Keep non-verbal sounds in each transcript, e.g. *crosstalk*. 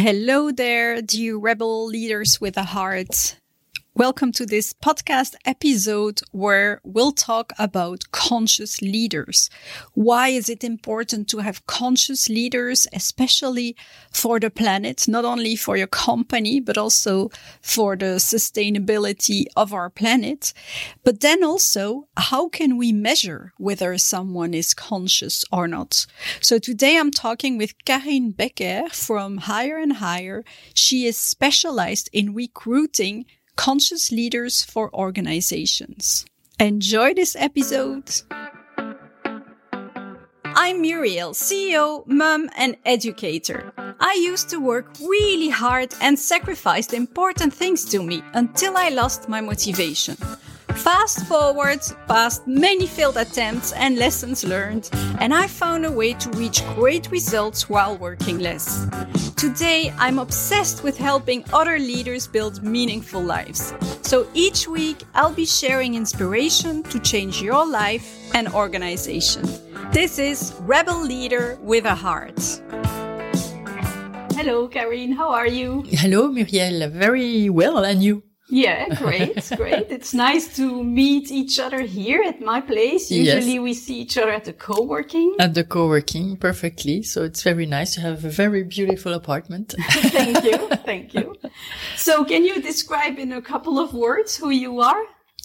Hello there, dear rebel leaders with a heart. Welcome to this podcast episode where we'll talk about conscious leaders. Why is it important to have conscious leaders, especially for the planet, not only for your company, but also for the sustainability of our planet? But then also, how can we measure whether someone is conscious or not? So today I'm talking with Karine Becker from Hire and Higher. She is specialized in recruiting conscious leaders for organizations. Enjoy this episode. I'm Muriel, CEO, mom, and educator. I used to work really hard and sacrificed important things to me until I lost my motivation. Fast forwards past many failed attempts and lessons learned, and I found a way to reach great results while working less. Today, I'm obsessed with helping other leaders build meaningful lives. So each week, I'll be sharing inspiration to change your life and organization. This is Rebel Leader with a Heart. Hello, Karine. How are you? Hello, Muriel. Very well. And you? Yeah, great, *laughs* great. It's nice to meet each other here at my place. Usually yes. we see each other at the co-working. At the co-working, perfectly. So it's very nice to have a very beautiful apartment. *laughs* thank you, thank you. So can you describe in a couple of words who you are?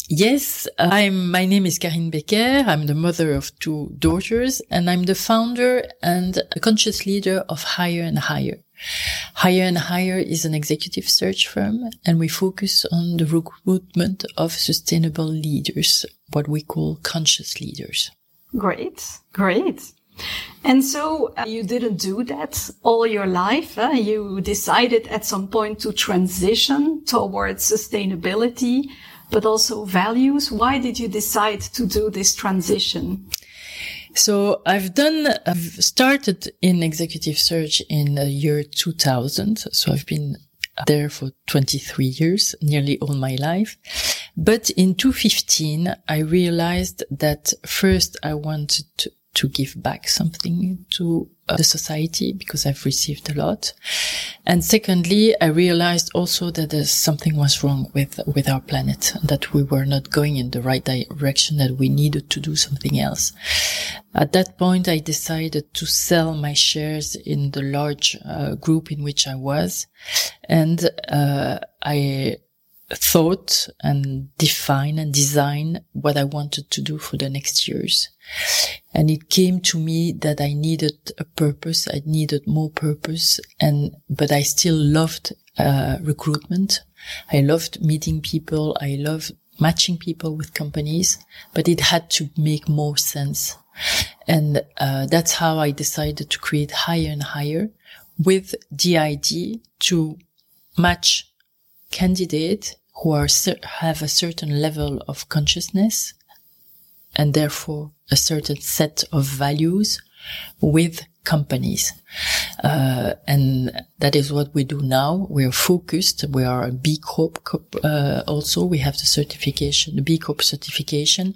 Yes, I'm, my name is Karine Becker. I'm the mother of two daughters and I'm the founder and a conscious leader of Hire and Higher. Hire and Higher is an executive search firm and we focus on the recruitment of sustainable leaders, what we call conscious leaders. Great, great. And so uh, you didn't do that all your life. Uh, you decided at some point to transition towards sustainability, but also values. Why did you decide to do this transition? So I've done, I've started in executive search in the year 2000. So I've been there for 23 years, nearly all my life. But in 2015, I realized that first I wanted to, to give back something to uh, the society because I've received a lot. And secondly, I realized also that there's something was wrong with, with our planet, that we were not going in the right direction, that we needed to do something else. At that point, I decided to sell my shares in the large uh, group in which I was. And, uh, I thought and define and design what I wanted to do for the next years. And it came to me that I needed a purpose. I needed more purpose and, but I still loved, uh, recruitment. I loved meeting people. I loved matching people with companies, but it had to make more sense. And, uh, that's how I decided to create Hire and Higher with the idea to match candidates who are, have a certain level of consciousness and therefore a certain set of values with companies. Uh, and that is what we do now. We are focused. We are a B Corp, uh, also. We have the certification, the B Corp certification.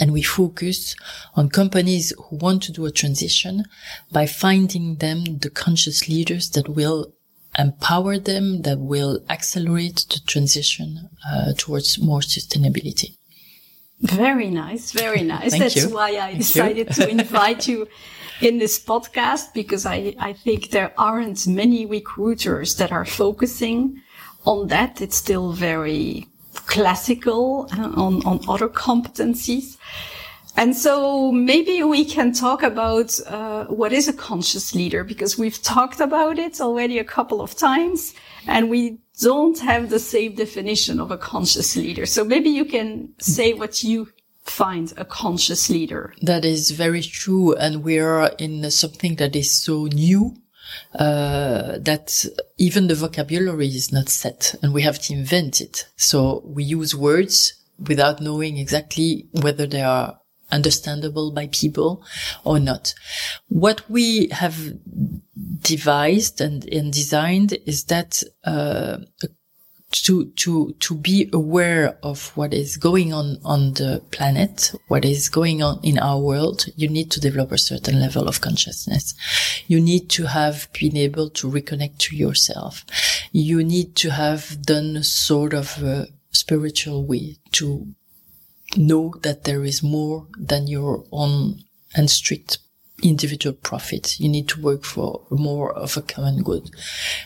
And we focus on companies who want to do a transition by finding them the conscious leaders that will empower them, that will accelerate the transition uh, towards more sustainability. Very nice, very *laughs* nice. That's you. why I Thank decided to *laughs* invite you in this podcast because I, I think there aren't many recruiters that are focusing on that. It's still very classical uh, on, on other competencies. And so maybe we can talk about uh, what is a conscious leader because we've talked about it already a couple of times and we don't have the same definition of a conscious leader. So maybe you can say what you find a conscious leader. That is very true. And we are in something that is so new. Uh, that even the vocabulary is not set and we have to invent it. So we use words without knowing exactly whether they are understandable by people or not. What we have devised and, and designed is that uh, to to to be aware of what is going on on the planet, what is going on in our world, you need to develop a certain level of consciousness. You need to have been able to reconnect to yourself. You need to have done a sort of a spiritual way to know that there is more than your own and strict individual profit. You need to work for more of a common good.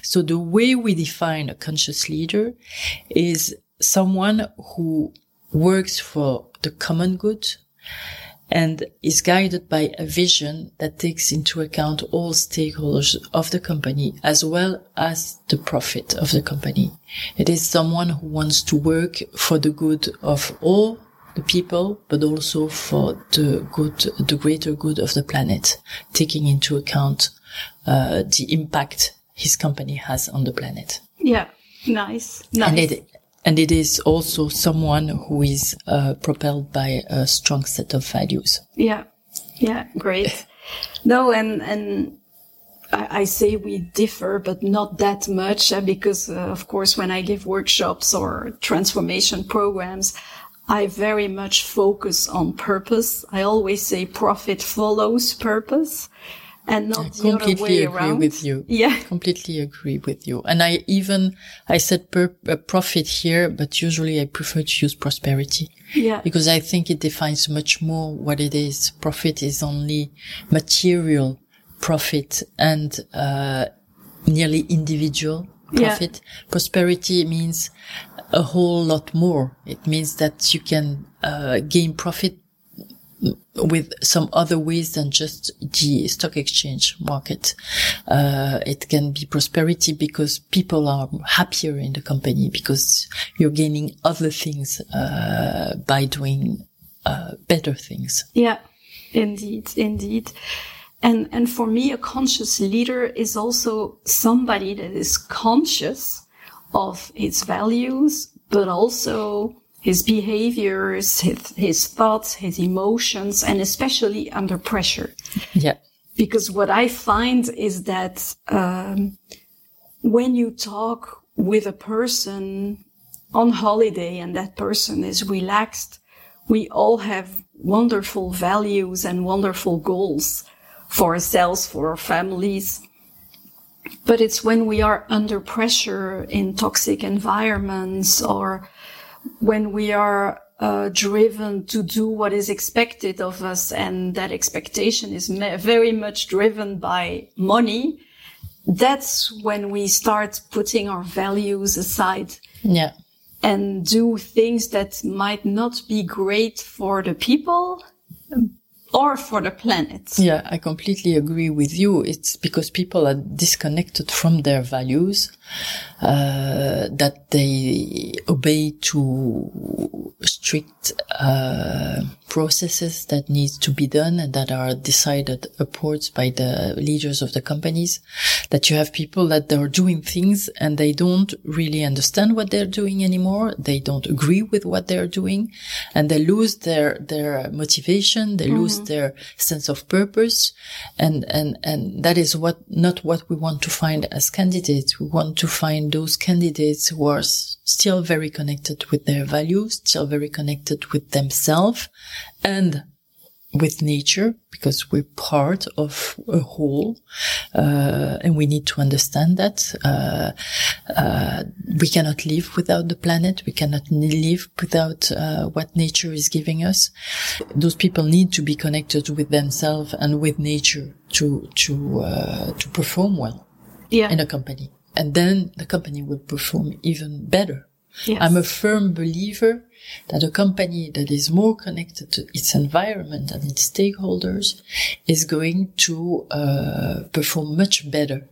So the way we define a conscious leader is someone who works for the common good and is guided by a vision that takes into account all stakeholders of the company as well as the profit of the company. It is someone who wants to work for the good of all the people, but also for the good, the greater good of the planet, taking into account uh, the impact his company has on the planet. Yeah, nice, nice. And it, and it is also someone who is uh, propelled by a strong set of values. Yeah, yeah, great. *laughs* no, and and I, I say we differ, but not that much, uh, because uh, of course, when I give workshops or transformation programs, I very much focus on purpose. I always say profit follows purpose and not I the other way around. Completely agree with you. *laughs* Yeah. Completely agree with you. And I even, I said per, uh, profit here, but usually I prefer to use prosperity. Yeah. Because I think it defines much more what it is. Profit is only material profit and, uh, nearly individual profit. Yeah. Prosperity means a whole lot more. It means that you can uh, gain profit with some other ways than just the stock exchange market. Uh, it can be prosperity because people are happier in the company because you're gaining other things uh, by doing uh, better things. Yeah, indeed, indeed. And and for me, a conscious leader is also somebody that is conscious of his values, but also his behaviors, his, his thoughts, his emotions, and especially under pressure. Yeah. Because what I find is that um, when you talk with a person on holiday and that person is relaxed, we all have wonderful values and wonderful goals for ourselves, for our families. But it's when we are under pressure in toxic environments or when we are uh, driven to do what is expected of us and that expectation is very much driven by money, that's when we start putting our values aside. Yeah. And do things that might not be great for the people, or for the planet. Yeah, I completely agree with you. It's because people are disconnected from their values, uh, that they obey to strict, uh, processes that need to be done and that are decided upwards by the leaders of the companies. That you have people that they are doing things and they don't really understand what they're doing anymore. They don't agree with what they're doing and they lose their, their motivation. They mm-hmm. lose their sense of purpose. And, and, and that is what, not what we want to find as candidates. We want to find those candidates who are still very connected with their values, still very connected with themselves and with nature because we're part of a whole uh, and we need to understand that uh, uh, we cannot live without the planet we cannot live without uh, what nature is giving us those people need to be connected with themselves and with nature to to uh, to perform well yeah. in a company and then the company will perform even better yes. i'm a firm believer that a company that is more connected to its environment and its stakeholders is going to uh, perform much better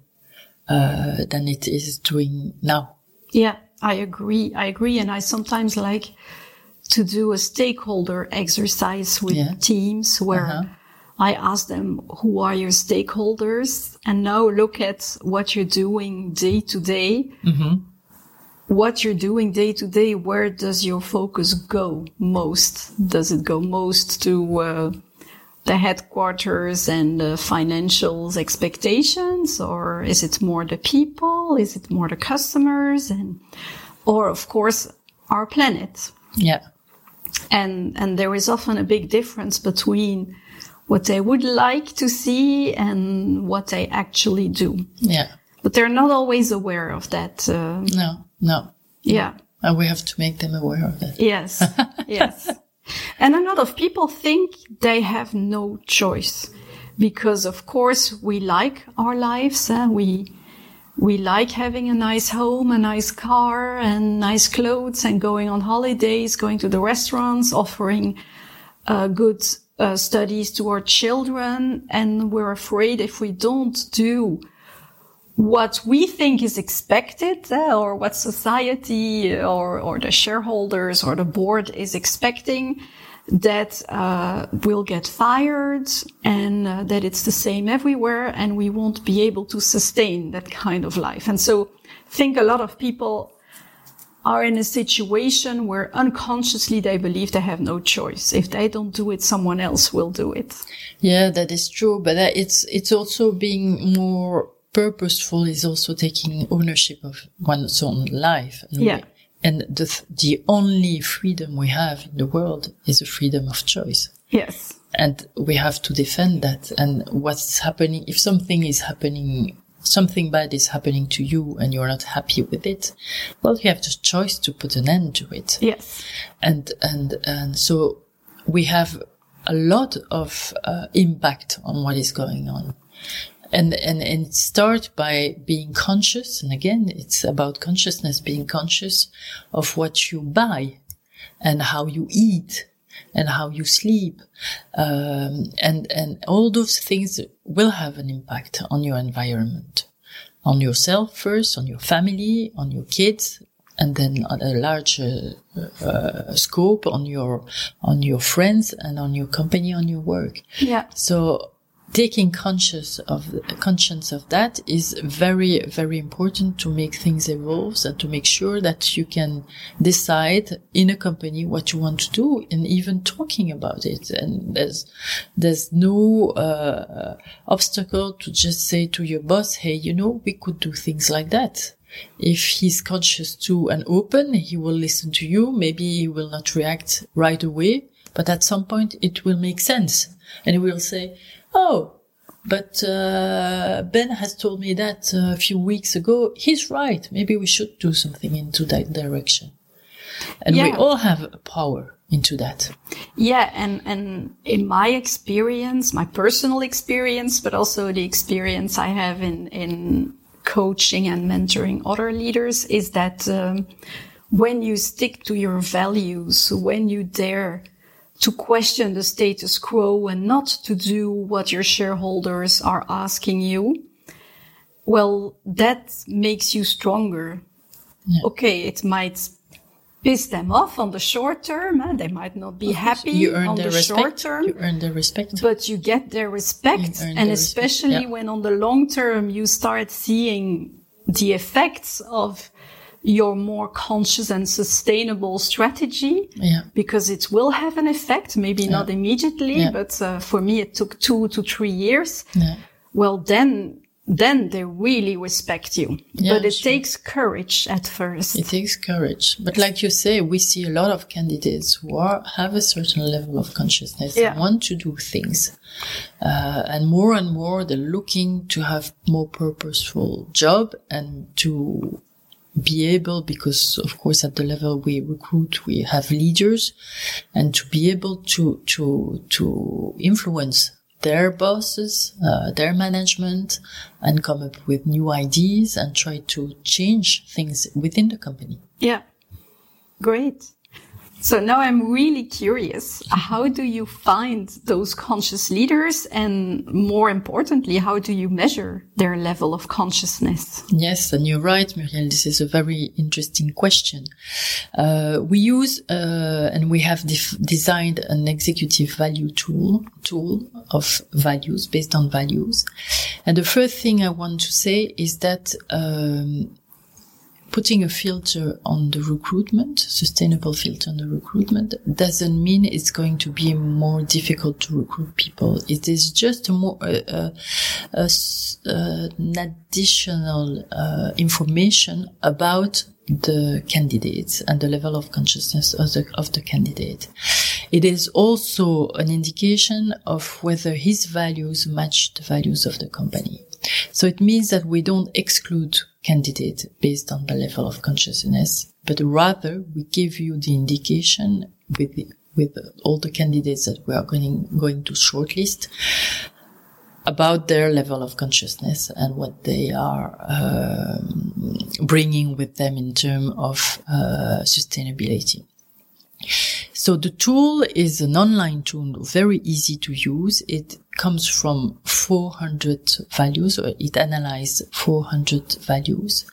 uh, than it is doing now. Yeah, I agree. I agree. And I sometimes like to do a stakeholder exercise with yeah. teams where uh-huh. I ask them, who are your stakeholders? And now look at what you're doing day to day. Mm-hmm what you're doing day to day, where does your focus go most? Does it go most to uh, the headquarters and the financials expectations, or is it more the people? Is it more the customers? And or of course our planet. Yeah. And, and there is often a big difference between what they would like to see and what they actually do. Yeah. But they're not always aware of that. Uh, No, no. yeah. And we have to make them aware of that. Yes. *laughs* yes. And a lot of people think they have no choice because of course we like our lives. Uh, we, we like having a nice home, a nice car and nice clothes and going on holidays, going to the restaurants, offering uh, good uh, studies to our children. And we're afraid if we don't do what we think is expected uh, or what society or, or the shareholders or the board is expecting that uh, we'll get fired and uh, that it's the same everywhere and we won't be able to sustain that kind of life. And so I think a lot of people are in a situation where unconsciously they believe they have no choice. If they don't do it, someone else will do it. Yeah, that is true. But it's, it's also being more purposeful is also taking ownership of one's own life. Yeah. and the, th- the only freedom we have in the world is a freedom of choice. Yes. And we have to defend that. And what's happening, if something is happening, something bad is happening to you and you're not happy with it, well, you have the choice to put an end to it. Yes. and and and so we have a lot of uh, impact on what is going on. And and and start by being conscious. And again it's about consciousness being conscious of what you buy and how you eat and how you sleep um, and and all those things will have an impact on your environment on yourself first on your family on your kids and then on a larger uh, scope on your on your friends and on your company on your work Yeah. so taking conscious of conscience of that is very very important to make things evolve and to make sure that you can decide in a company what you want to do and even talking about it. And there's there's no uh, obstacle to just say to your boss hey you know we could do things like that. If he's conscious to and open he will listen to you. Maybe he will not react right away but at some point it will make sense. And he will say oh but uh, ben has told me that uh, a few weeks ago. He's right. Maybe we should do something into that direction. And we all have a power into that. Yeah, and and in my experience, my personal experience, but also the experience I have in in coaching and mentoring other leaders, is that um, when you stick to your values, when you dare to question the status quo and not to do what your shareholders are asking you, well, that makes you stronger. Okay, it might piss them off on the short term. eh, They might not be happy on the respect short term, you earn their respect but you get their respect. And their respect, especially yeah. when on the long term you start seeing the effects of your more conscious and sustainable strategy yeah because it will have an effect, maybe not immediately, Yeah. but uh, for me it took two to three years. yeah Well, then, then they really respect you. Yeah, but it sure. takes courage at first. It takes courage. But like you say, we see a lot of candidates who are, have a certain level of consciousness Yeah. and want to do things. Uh, and more and more they're looking to have more purposeful job and to be able, because of course at the level we recruit, we have leaders and to be able to, to, to influence their bosses, uh, their management and come up with new ideas and try to change things within the company. Yeah. Great. So now I'm really curious. How do you find those conscious leaders? And more importantly, how do you measure their level of consciousness? Yes, and you're right, Muriel. This is a very interesting question. Uh, we use uh, and we have designed an executive value tool tool of values based on values. And the first thing I want to say is that um, putting a filter on the recruitment, sustainable filter on the recruitment, doesn't mean it's going to be more difficult to recruit people. It is just a more uh, uh, uh, an additional uh, information about the candidates and the level of consciousness of the, of the candidate. It is also an indication of whether his values match the values of the company. So it means that we don't exclude candidates based on the level of consciousness, but rather we give you the indication with the, with all the candidates that we are going, going to shortlist about their level of consciousness and what they are uh, bringing with them in terms of uh, sustainability. So the tool is an online tool, very easy to use. It comes from 400 values or it analyzes 400 values,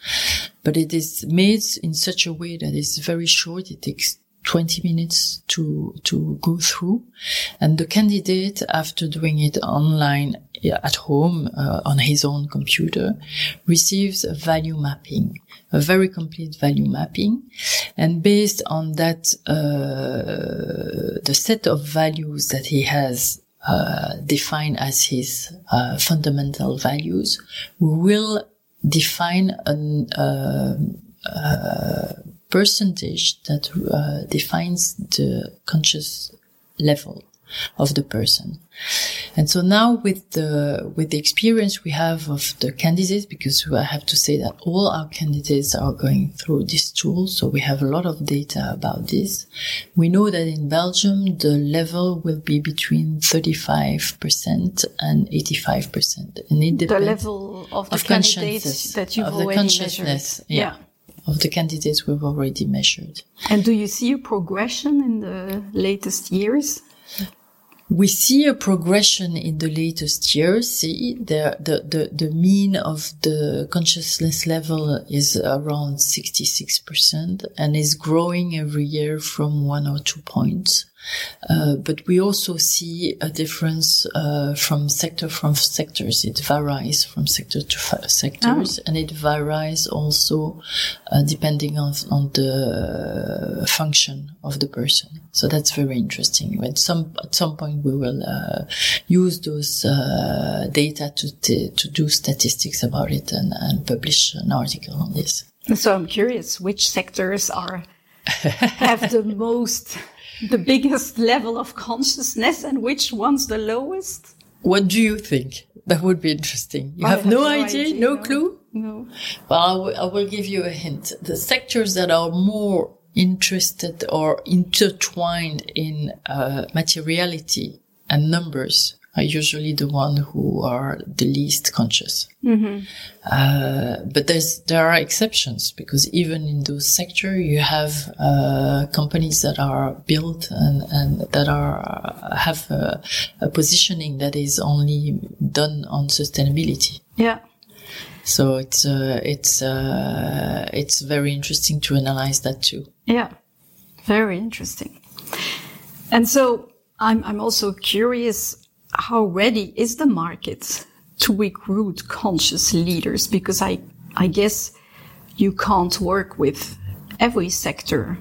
but it is made in such a way that it's very short. It takes 20 minutes to, to go through. And the candidate, after doing it online at home uh, on his own computer, receives a value mapping, a very complete value mapping. And based on that, uh, the set of values that he has uh, defined as his uh, fundamental values, we will define an, uh, uh, percentage that uh, defines the conscious level of the person. And so now with the, with the experience we have of the candidates, because I have to say that all our candidates are going through this tool. So we have a lot of data about this. We know that in Belgium, the level will be between 35% and 85%. And it the level of the of candidates that you've already measured. yeah. yeah of the candidates we've already measured. And do you see a progression in the latest years? We see a progression in the latest years. See, the, the, the, the mean of the consciousness level is around 66% and is growing every year from one or two points. Uh, but we also see a difference uh, from sector from sectors. It varies from sector to sectors, oh. and it varies also uh, depending on on the function of the person. So that's very interesting. At some at some point, we will uh, use those uh, data to to do statistics about it and, and publish an article on this. So I'm curious, which sectors are have the *laughs* most the biggest level of consciousness and which one's the lowest? What do you think? That would be interesting. You have, have, no, no idea, idea, no, no clue? No. Well, I, I will give you a hint. The sectors that are more interested or intertwined in uh, materiality and numbers are usually the one who are the least conscious. Mm-hmm. Uh, but there's there are exceptions because even in those sector you have uh, companies that are built and, and that are have a, a, positioning that is only done on sustainability. Yeah. So it's uh, it's uh, it's very interesting to analyze that too. Yeah, very interesting. And so I'm I'm also curious how ready is the market to recruit conscious leaders? Because I, I guess you can't work with every sector.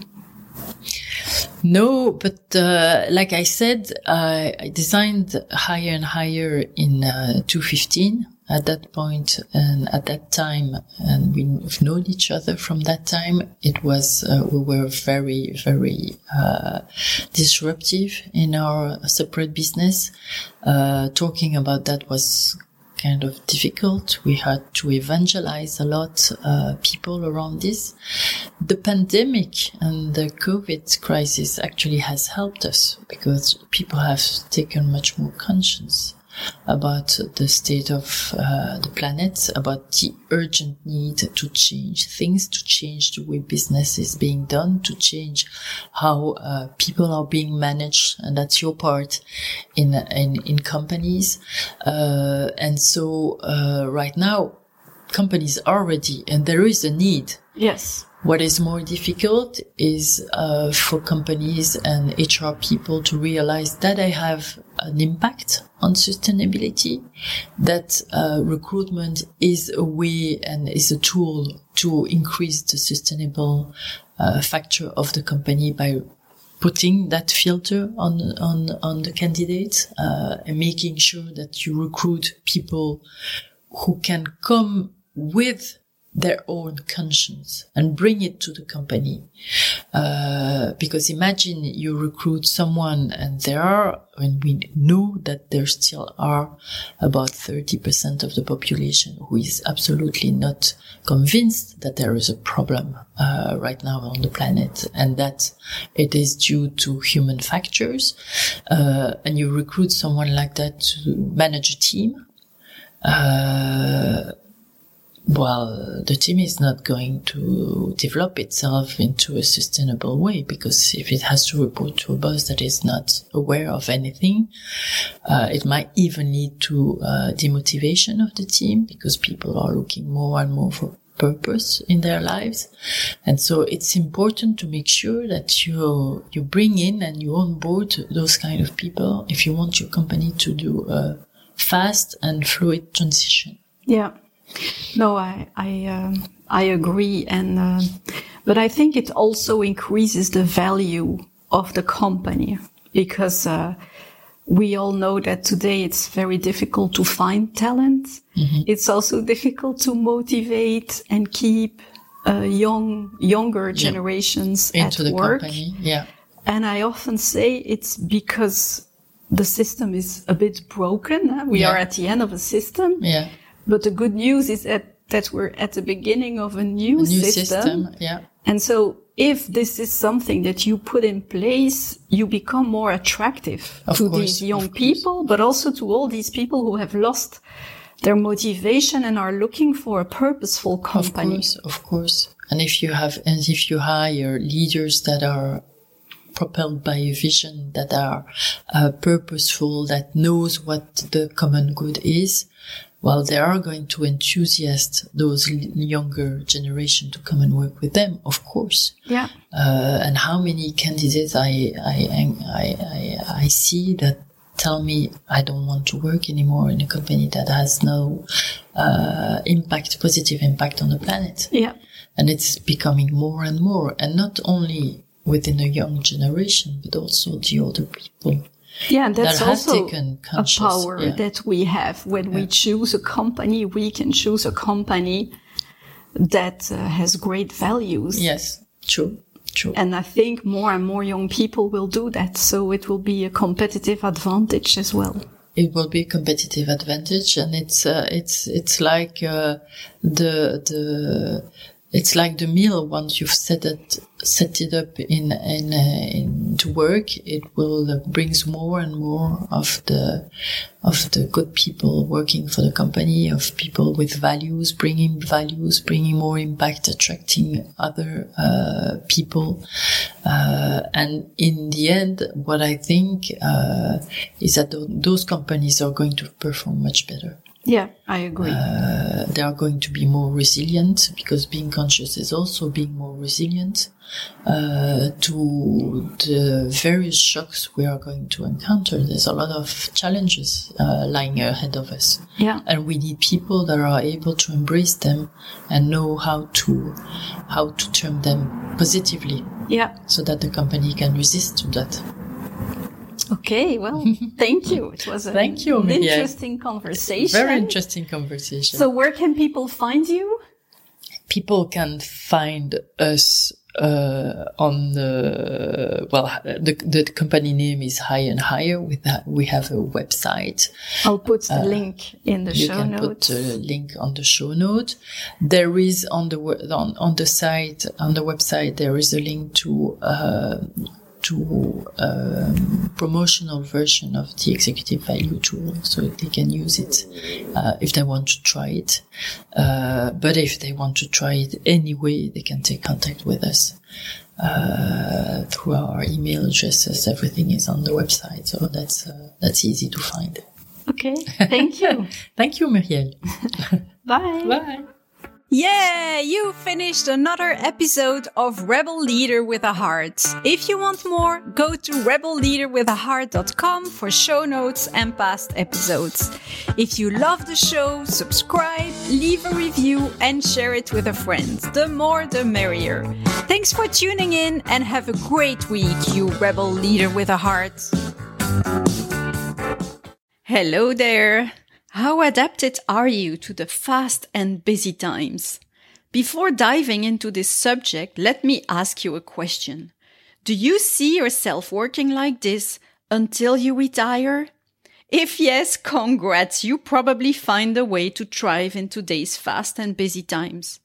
No, but uh, like I said, uh, I designed Hire and Higher in uh, 2015 at that point and at that time and we've known each other from that time it was uh, we were very very uh, disruptive in our separate business uh, talking about that was kind of difficult. We had to evangelize a lot uh, people around this. The pandemic and the COVID crisis actually has helped us because people have taken much more conscience about the state of uh, the planet, about the urgent need to change things, to change the way business is being done, to change how uh, people are being managed, and that's your part in in, in companies. Uh, and so uh, right now, companies are ready, and there is a need. Yes. What is more difficult is uh, for companies and HR people to realize that they have an impact on sustainability, that uh, recruitment is a way and is a tool to increase the sustainable uh, factor of the company by putting that filter on on on the candidates uh, and making sure that you recruit people who can come with their own conscience and bring it to the company. Uh, because imagine you recruit someone and there are, and we know that there still are about 30% of the population who is absolutely not convinced that there is a problem, uh, right now on the planet and that it is due to human factors. Uh, and you recruit someone like that to manage a team. Uh, well, the team is not going to develop itself into a sustainable way because if it has to report to a boss that is not aware of anything, uh, it might even lead to uh, demotivation of the team because people are looking more and more for purpose in their lives. And so it's important to make sure that you, you bring in and you onboard those kind of people if you want your company to do a fast and fluid transition. Yeah. No, I I um, I agree, and uh, but I think it also increases the value of the company because uh, we all know that today it's very difficult to find talent. Mm-hmm. It's also difficult to motivate and keep uh, young younger generations yeah. into at the work. company. Yeah, and I often say it's because the system is a bit broken. We Yeah. are at the end of a system. yeah, But the good news is that, that we're at the beginning of a new, a new system. system. Yeah, And so if this is something that you put in place, you become more attractive Of to course, these young people, but also to all these people who have lost their motivation and are looking for a purposeful company. of course, of course. And if you have, and if you hire leaders that are propelled by a vision, that are uh, purposeful, that knows what the common good is, well, they are going to enthusiast those younger generation to come and work with them, of course. Yeah. Uh, and how many candidates I, I, I, I, I see that tell me I don't want to work anymore in a company that has no uh, impact, positive impact on the planet. Yeah. And it's becoming more and more, and not only within a young generation, but also the older people. Yeah, and that's that also a power yeah. that we have when we choose a company. We can choose a company that uh, has great values. Yes, true, true. And I think more and more young people will do that. So it will be a competitive advantage as well. it will be a competitive advantage and it's uh, it's it's like uh, the the it's like the meal once you've set it set it up in in, uh, in to work it will uh, brings more and more of the of the good people working for the company of people with values bringing values bringing more impact attracting other uh, people. Uh, and in the end what i think uh, is that th- those companies are going to perform much better Yeah, I agree. uh, they are going to be more resilient because being conscious is also being more resilient uh, to the various shocks we are going to encounter. There's a lot of challenges uh, lying ahead of us, yeah. and we need people that are able to embrace them and know how to how to turn them positively, Yeah. so that the company can resist to that. Okay. Well, *laughs* thank you. It was a, Thank you, an interesting conversation. Very interesting conversation. So where can people find you? people can find us uh, on the well the the company name is Hire and Higher with that we have a website I'll put the link in the Uh, you show can notes. put a link on the show note there is on the on, on the site on the website there is a link to uh, to um, promotional version of the executive value tool so they can use it uh, if they want to try it uh, but if they want to try it anyway they can take contact with us uh, through our email addresses everything is on the website so that's uh, that's easy to find Okay. Thank you. *laughs* thank you muriel *laughs* Bye. bye Yeah, you finished another episode of Rebel Leader with a Heart. If you want more, go to rebelleaderwithaheart.com for show notes and past episodes. If you love the show, subscribe, leave a review, and share it with a friend. The more, the merrier. Thanks for tuning in and have a great week, you Rebel Leader with a Heart. Hello there. How adapted are you to the fast and busy times? Before diving into this subject, let me ask you a question. Do you see yourself working like this until you retire? If yes, congrats, you probably find a way to thrive in today's fast and busy times.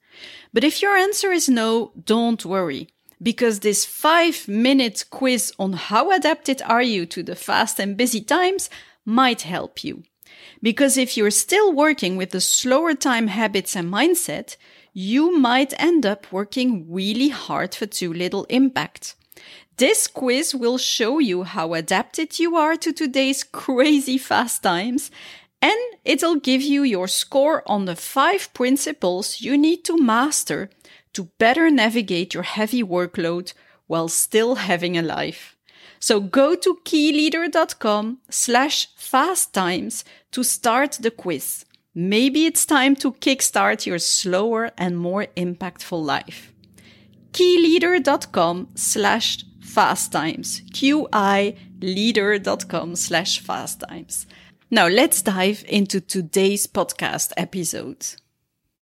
But if your answer is no, don't worry, because this five minute quiz on how adapted are you to the fast and busy times might help you. Because if you're still working with the slower time habits and mindset, you might end up working really hard for too little impact. This quiz will show you how adapted you are to today's *laughs* crazy fast times, and it'll give you your score on the five principles you need to master to better navigate your heavy workload while still having a life. So go to keyleader.com slash fast times to start the quiz. Maybe it's time to kickstart your slower and more impactful life. keyleader.com slash fast times. Q-I leader.com slash fast times. Now let's dive into today's podcast episode.